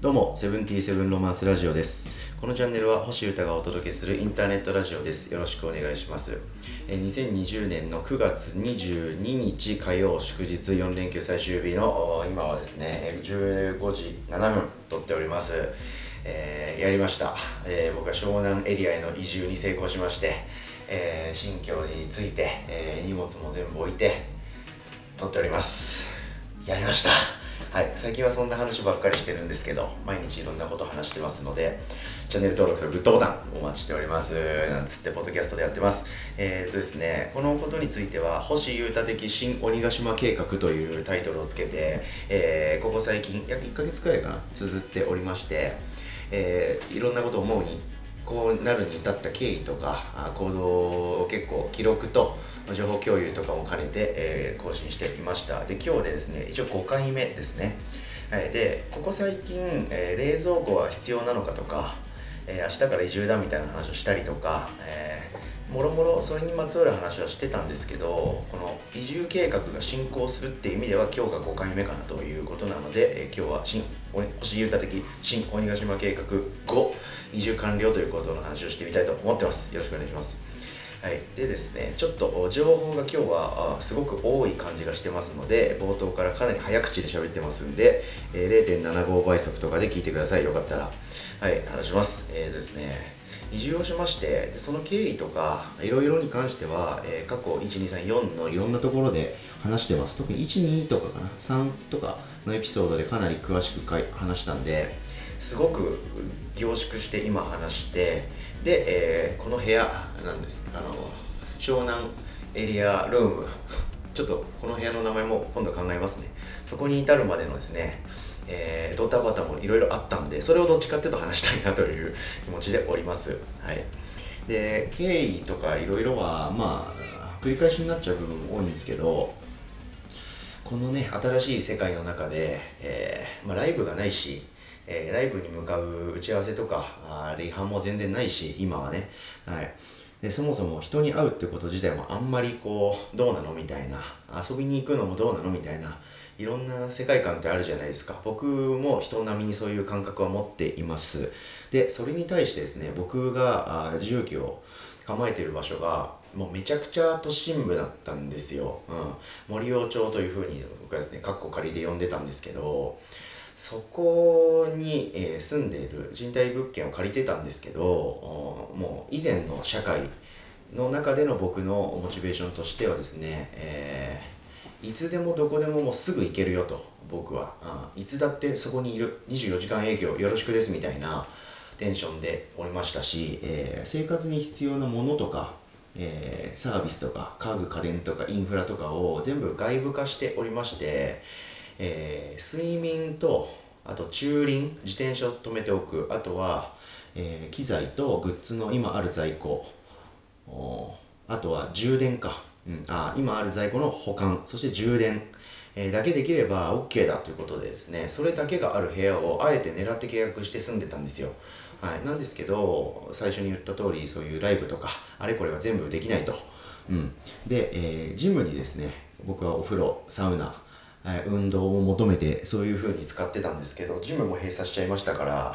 どうも、セブンティーセブンロマンスラジオです。このチャンネルは星歌がお届けするインターネットラジオです。よろしくお願いします。え2020年の9月22日火曜祝日4連休最終日の今はですね、15時7分撮っております。えーやりました、えー僕は湘南エリアへの移住に成功しまして、えー新居に着いて、え荷物も全部置いて撮っておりますやりましたはい。最近はそんな話ばっかりしてるんですけど毎日いろんなこと話してますのでチャンネル登録とグッドボタンお待ちしておりますなんつってポッドキャストでやってます。えー、っとですねこのことについては星優太的新鬼ヶ島計画というタイトルをつけて、えーここ最近約1ヶ月くらいかな綴っておりましてえーいろんなことを思うにこうなるに至った経緯とか行動を結構記録と情報共有とかも兼ねて、えー更新していました。で今日でですね一応5回目ですね、はい、でここ最近、えー冷蔵庫は必要なのかとか、えー明日から移住だみたいな話をしたりとか、えーもろもろそれにまつわる話はしてたんですけどこの移住計画が進行するっていう意味では今日が5回目かなということなので、えー今日は新星優太的新鬼ヶ島計画5移住完了ということの話をしてみたいと思ってます。よろしくお願いします。はい、でですねちょっと情報が今日はすごく多い感じがしてますので冒頭からかなり早口で喋ってますんで、えー0.75倍速とかで聞いてください。よかったら。はい。話します。えーとですね。移住をしましてその経緯とかいろいろに関しては、えー過去1234のいろんなところで話してます。特に12とかかな。3とかのエピソードでかなり詳しく話したんですごく凝縮して今話してで、えーこの部屋なんですあの湘南エリアルーム。ちょっとこの部屋の名前も今度考えますね。そこに至るまでのですねえードタバタもいろいろあったんでそれをどっちかっていうと話したいなという気持ちでおります。はい。で経緯とかいろいろはまあ繰り返しになっちゃう部分も多いんですけどこのね新しい世界の中で、えーまあ、ライブがないし、えーライブに向かう打ち合わせとかあリハも全然ないし今はね、はい、でそもそも人に会うってこと自体もあんまりこうどうなのみたいな。遊びに行くのもどうなのみたいな。いろんな世界観ってあるじゃないですか。僕も人並みにそういう感覚は持っています。でそれに対してですね僕があー重機を構えてる場所がもうめちゃくちゃ都心部だったんですよ、うん、森尾町というふうに僕はですねカッコ仮で呼んでたんですけどそこに、えー住んでいる賃貸物件を借りてたんですけどもう以前の社会の中での僕のモチベーションとしてはですね、えーいつでもどこでももうすぐ行けるよと僕は、うんいつだってそこにいる24時間営業よろしくですみたいなテンションでおりましたし、えー生活に必要なものとか、えーサービスとか家具家電とかインフラとかを全部外部化しておりまして、えー睡眠とあと駐輪自転車を止めておく。あとは、えー機材とグッズの今ある在庫。あとは充電か、うん、あ今ある在庫の保管。そして充電、えーだけできれば OK だということでですね。それだけがある部屋をあえて狙って契約して住んでたんですよ。はい、なんですけど最初に言った通りそういうライブとかあれこれは全部できないと、うん、で、えージムにですね僕はお風呂サウナ運動を求めてそういうふうに使ってたんですけどジムも閉鎖しちゃいましたから、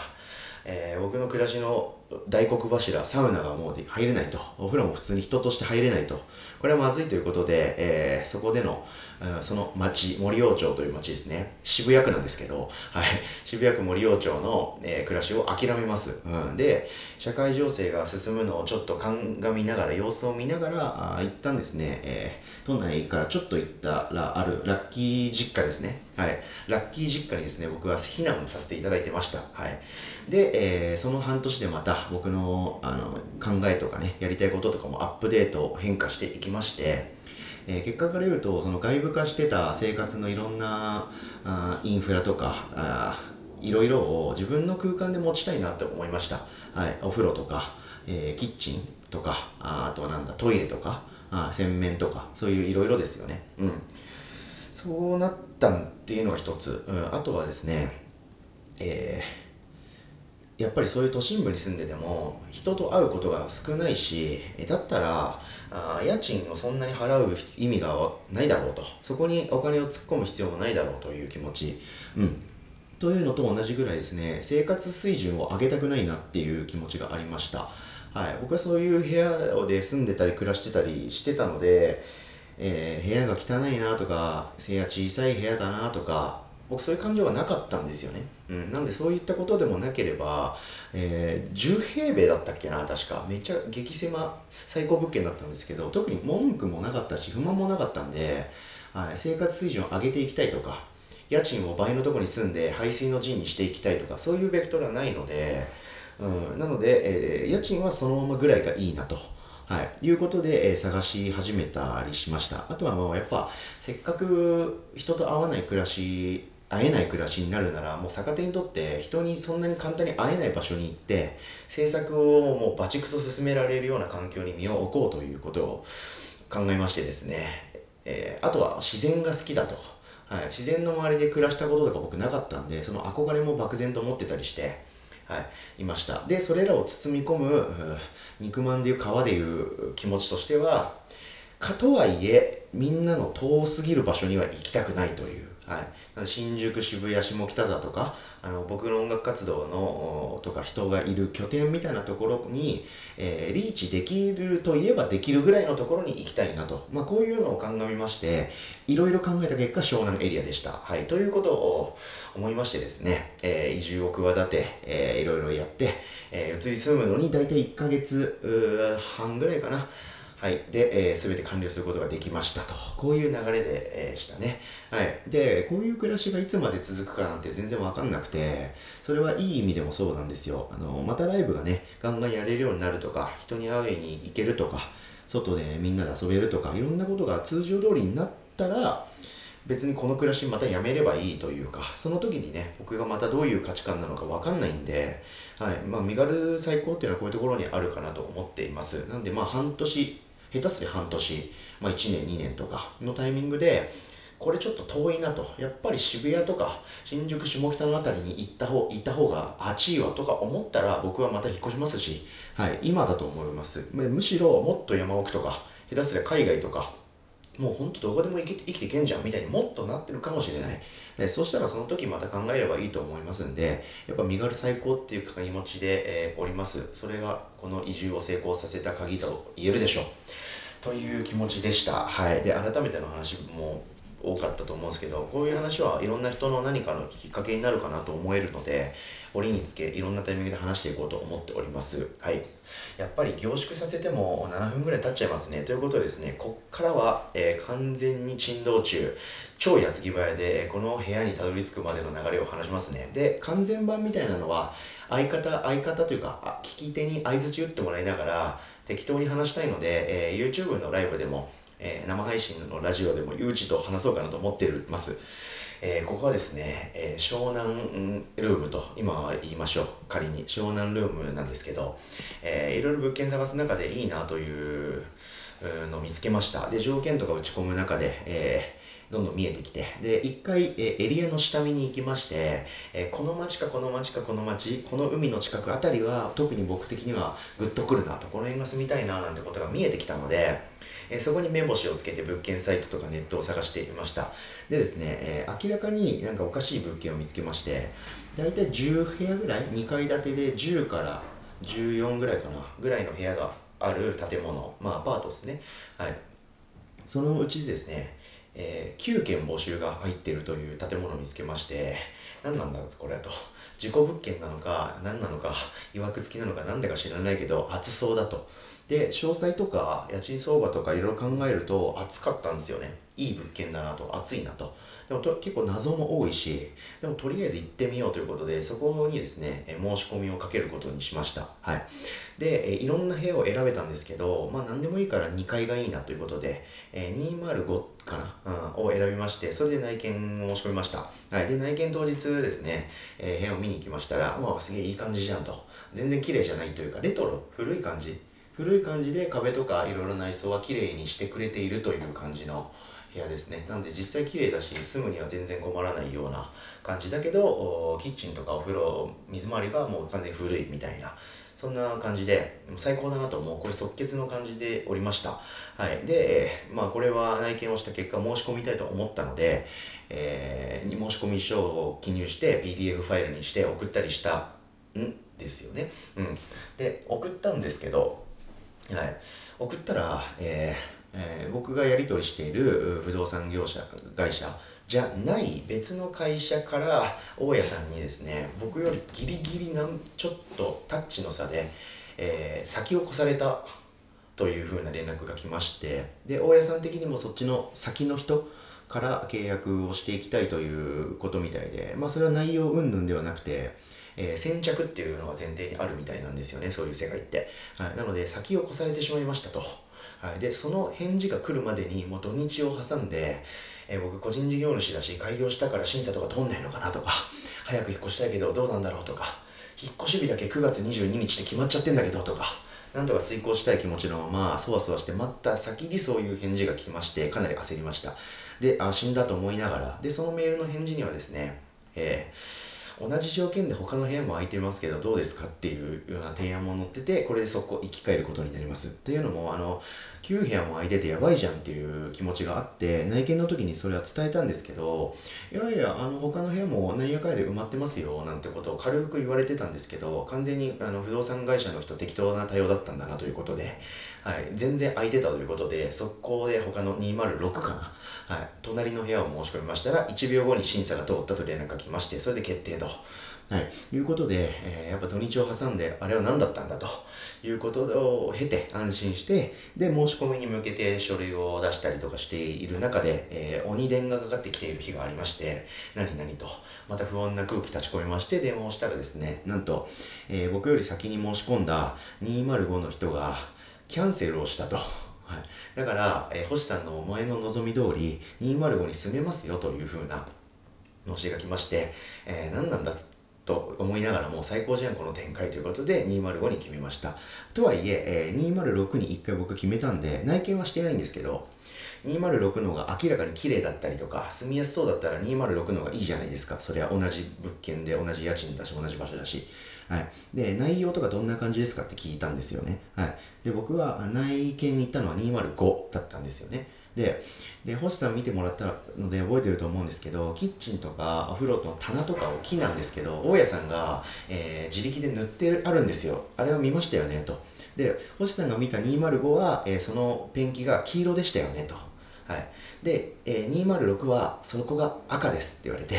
えー僕の暮らしの大黒柱サウナがもう入れないと。お風呂も普通に人として入れないと。これはまずいということで、えーそこでの、うんその町森王町という町ですね。渋谷区なんですけど、はい、渋谷区森王町の、えー暮らしを諦めます、うん、で社会情勢が進むのをちょっと鑑みながら様子を見ながらあー一旦ですね、えー都内からちょっと行ったらあるラッキー実家ですね。はい。ラッキー実家にですね僕は避難させていただいてました。はい。で、えーその半年でまた僕のあの考えとかねやりたいこととかもアップデート変化していきましてえー結果から言うとその外部化してた生活のいろんなあインフラとかあいろいろを自分の空間で持ちたいなって思いました、はい、お風呂とか、えーキッチンとかああとはなんだトイレとかあ洗面とかそういういろいろですよね。うん。そうなったっていうのが一つ、うん、あとはですねえーやっぱりそういう都心部に住んでても人と会うことが少ないしだったらあ家賃をそんなに払う意味がないだろうと。そこにお金を突っ込む必要もないだろうという気持ち、うん、というのと同じぐらいですね、生活水準を上げたくないなっていう気持ちがありました。はい、僕はそういう部屋で住んでたり暮らしてたりしてたので、えー、部屋が汚いなとか、部屋小さい部屋だなとか、僕そういう感情はなかったんですよね。うん。なんでそういったことでもなければ、えー、10平米だったっけな、確か。めっちゃ激狭、最高物件だったんですけど、特に文句もなかったし、不満もなかったんで、はい、生活水準を上げていきたいとか、家賃を倍のとこに住んで排水の陣にしていきたいとか、そういうベクトルはないので、うん、なので、えー、家賃はそのままぐらいがいいなと。はい。いうことで、えー、探し始めたりしました。あとはもうやっぱ、せっかく人と会わない暮らし会えない暮らしになるならもう逆手にとって人にそんなに簡単に会えない場所に行って制作をもうバチクソ進められるような環境に身を置こうということを考えましてですね、えー、あとは自然が好きだと、はい、自然の周りで暮らしたこととか僕なかったんでその憧れも漠然と思ってたりしてはい、いました。で、それらを包み込む、肉まんでいう皮でいう気持ちとしては、かとはいえ、みんなの遠すぎる場所には行きたくないという、はい、新宿、渋谷、下北沢とか、あの僕の音楽活動のとか人がいる拠点みたいなところに、えー、リーチできるといえばできるぐらいのところに行きたいなと、まあ、こういうのを鑑みまして、いろいろ考えた結果、湘南エリアでした。はい、ということを思いましてですね、えー、移住を企て、えー、いろいろやって、えー、移り住むのに大体1ヶ月半ぐらいかな。はい。で、えー、全て完了することができましたと。こういう流れで、えー、したね。はい。で、こういう暮らしがいつまで続くかなんて全然わかんなくて、それはいい意味でもそうなんですよ。あの、またライブがね、ガンガンやれるようになるとか、人に会いに行けるとか、外でみんなで遊べるとか、いろんなことが通常通りになったら、別にこの暮らしまたやめればいいというか、その時にね、僕がまたどういう価値観なのかわかんないんで、はい。まあ、身軽最高っていうのはこういうところにあるかなと思っています。なんで、まあ、半年、下手すり半年、まあ、1年2年とかのタイミングでこれちょっと遠いなと。やっぱり渋谷とか新宿下北の辺りに行った方行った方が暑いわとか思ったら僕はまた引っ越しますし、はい、今だと思います。むしろもっと山奥とか下手すりゃ海外とかもうほんとどこでも生きて生きていけんじゃんみたいにもっとなってるかもしれない。えそしたらその時また考えればいいと思いますんで、やっぱ身軽最高っていう気持ちで、えー、おります。それがこの移住を成功させた鍵と言えるでしょう。という気持ちでした。はい。で、改めての話も多かったと思うんですけど、こういう話はいろんな人の何かのきっかけになるかなと思えるので、折につけいろんなタイミングで話していこうと思っております。はい。やっぱり凝縮させても7分ぐらい経っちゃいますね。ということでですね、こっからは、えー、完全に珍道中、超矢継ぎ早で、この部屋にたどり着くまでの流れを話しますね。で、完全版みたいなのは、相方、相方というか、聞き手に相づち打ってもらいながら、適当に話したいので、えー、YouTube のライブでも、えー、生配信のラジオでも、ゆうちと話そうかなと思ってます。えー、ここはですね、えー、湘南ルームと今は言いましょう。仮に湘南ルームなんですけど、えー、いろいろ物件探す中でいいなというのを見つけました。で、条件とか打ち込む中で、えーどんどん見えてきて、で、一回、えエリアの下見に行きまして、えこの町かこの町かこの町、この海の近くあたりは、特に僕的にはグッとくるなと、この辺が住みたいな、なんてことが見えてきたので、えそこに目星をつけて物件サイトとかネットを探していました。でですね、え、明らかになんかおかしい物件を見つけまして、だいたい10部屋ぐらい、2階建てで10から14ぐらいかな、ぐらいの部屋がある建物、まあアパートですね。はい。そのうちですね、えー、9件募集が入ってるという建物を見つけまして、何なんだろうこれと。事故物件なのか、何なのか、いわくつきなのか、何だか知らないけど、暑そうだと。で、詳細とか、家賃相場とかいろいろ考えると、暑かったんですよね。いい物件だなと、暑いなと。でもと結構謎も多いし、でもとりあえず行ってみようということで、そこにですね、え申し込みをかけることにしました。はい。で、えいろんな部屋を選べたんですけど、まあ何でもいいから2階がいいなということで、え205かな、うん、を選びまして、それで内見を申し込みました。はい。で、内見当日ですね、部屋を見に行きましたら、まあすげえいい感じじゃんと。全然綺麗じゃないというか、レトロ、古い感じ。古い感じで壁とかいろいろ内装は綺麗にしてくれているという感じの部屋ですねなんで実際綺麗だし住むには全然困らないような感じだけどキッチンとかお風呂水回りがもう完全に古いみたいなそんな感じで最高だなと思う。これ即決の感じでおりました。はい。で、まあこれは内見をした結果申し込みたいと思ったので、えー、申し込み書を記入して PDF ファイルにして送ったりしたん？ですよね。うん。で送ったんですけどはい。送ったらえーえー、僕がやり取りしている不動産業者会社じゃない別の会社から大家さんにですね僕よりギリギリなんちょっとタッチの差で、えー、先を越されたというふうな連絡が来ましてで大家さん的にもそっちの先の人から契約をしていきたいということみたいでまあそれは内容云々ではなくてえー、先着っていうのが前提にあるみたいなんですよねそういう世界って、はい、なので先を越されてしまいましたと。はい、でその返事が来るまでにもう土日を挟んで、えー、僕個人事業主だし開業したから審査とか通んないのかなとか早く引っ越したいけどどうなんだろうとか引っ越し日だけ9月22日って決まっちゃってんだけどとかなんとか遂行したい気持ちのままそわそわして待った先にそういう返事が来ましてかなり焦りました。であ死んだと思いながらでそのメールの返事にはですねえー同じ条件で他の部屋も空いてますけどどうですかっていうような提案も載っててこれでそこ生き返ることになりますっていうのもあの9部屋も空いててやばいじゃんっていう気持ちがあって内見の時にそれは伝えたんですけどいやいやあの他の部屋も何やかやで埋まってますよなんてことを軽く言われてたんですけど完全にあの不動産会社の人適当な対応だったんだなということで、はい、全然空いてたということで速攻で他の206かな、はい、隣の部屋を申し込みましたら1秒後に審査が通ったと連絡が来ましてそれで決定と。はい、いうことで、えー、やっぱ土日を挟んで、あれは何だったんだということを経て安心して、で、申し込みに向けて書類を出したりとかしている中で、えー、鬼電がかかってきている日がありまして、何々と、また不穏な空気立ち込みまして、電話をしたらですね、なんと、えー、僕より先に申し込んだ205の人が、キャンセルをしたと。はい、だから、えー、星さんの前の望み通り205に住めますよというふうな申しが来まして、えー、何なんだと思いながらも最高じゃんこの展開ということで205に決めました。とはいええー、206に1回僕決めたんで内見はしてないんですけど206の方が明らかに綺麗だったりとか住みやすそうだったら206の方がいいじゃないですかそれは同じ物件で同じ家賃だし同じ場所だし。はい。で、内容とかどんな感じですかって聞いたんですよね。はい。で、僕は内見に行ったのは205だったんですよね。で、で、星さん見てもらったので覚えてると思うんですけど、キッチンとかお風呂の棚とかを木なんですけど、大家さんが、えー、自力で塗ってあるんですよ。あれは見ましたよね、と。で、星さんが見た205は、えー、そのペンキが黄色でしたよね、と。はい。で、えー、206はその子が赤ですって言われて、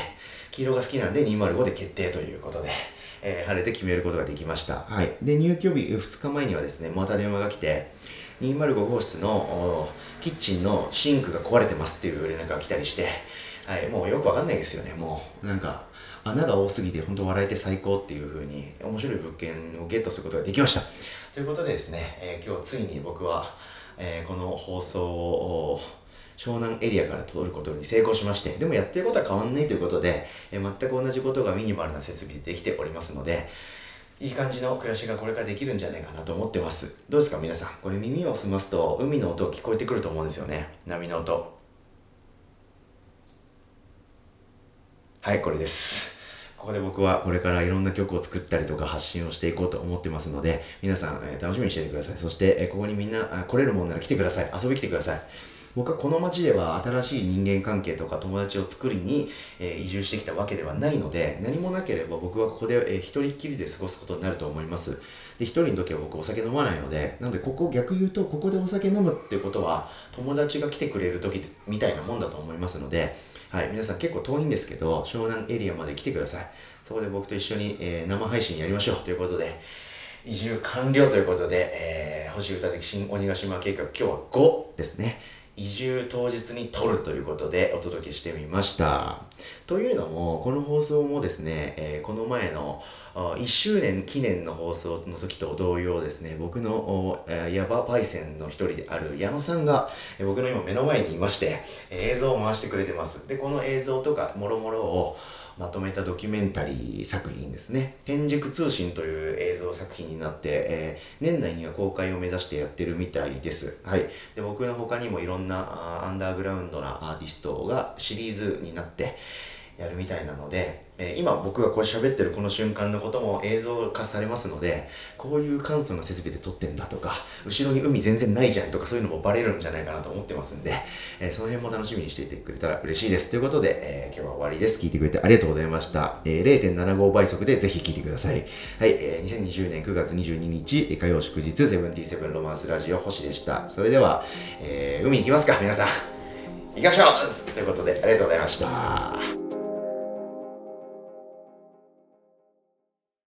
黄色が好きなんで205で決定ということで、えー、晴れて決めることができました。はい。で、入居日2日前にはですね、また電話が来て、205号室のキッチンのシンクが壊れてますっていう連絡が来たりして、はい、もうよくわかんないですよね、もう。なんか、穴が多すぎて本当笑えて最高っていう風に面白い物件をゲットすることができました。ということでですね、えー、今日ついに僕は、えー、この放送を湘南エリアから通ることに成功しまして、でもやってることは変わんないということで、えー、全く同じことがミニマルな設備でできておりますので、いい感じの暮らしがこれからできるんじゃないかなと思ってます。どうですか皆さん？これ耳を澄ますと海の音聞こえてくると思うんですよね。波の音。はい、これです。ここで僕はこれからいろんな曲を作ったりとか発信をしていこうと思ってますので、皆さん、え、楽しみにしていてください。そして、え、ここにみんな来れるもんなら来てください。遊び来てください。僕はこの街では新しい人間関係とか友達を作りに、え、移住してきたわけではないので、何もなければ僕はここで、えー、一人っきりで過ごすことになると思います。で、一人の時は僕お酒飲まないので、なのでここ逆言うと、ここでお酒飲むっていうことは、友達が来てくれる時みたいなもんだと思いますので、はい、皆さん結構遠いんですけど、湘南エリアまで来てください。そこで僕と一緒に、えー、生配信やりましょうということで、移住完了ということで、えー、星歌的新鬼ヶ島計画、今日は5ですね。移住当日に撮るということでお届けしてみました。というのも、この放送もですね、えー、この前の1周年記念の放送の時と同様ですね、僕のヤバパイセンの一人である矢野さんが、えー、僕の今目の前にいまして、え、映像を回してくれてます。で、この映像とかもろもろをまとめたドキュメンタリー作品ですね。天竺通信という映像作品になって、えー、年内には公開を目指してやってるみたいです。はい。で、僕の他にもいろんなアンダーグラウンドなアーティストがシリーズになって、やるみたいなので、えー、今僕がこれ喋ってるこの瞬間のことも映像化されますので、こういう簡素な設備で撮ってんだとか、後ろに海全然ないじゃんとかそういうのもバレるんじゃないかなと思ってますんで、えー、その辺も楽しみにしていてくれたら嬉しいです。ということで、えー、今日は終わりです。聞いてくれてありがとうございました。え、0.75倍速でぜひ聞いてください。はい、え、2020年9月22日、火曜祝日、セブンティセブンロマンスラジオ星でした。それでは、え、海行きますか、皆さん。行きましょうということで、ありがとうございました。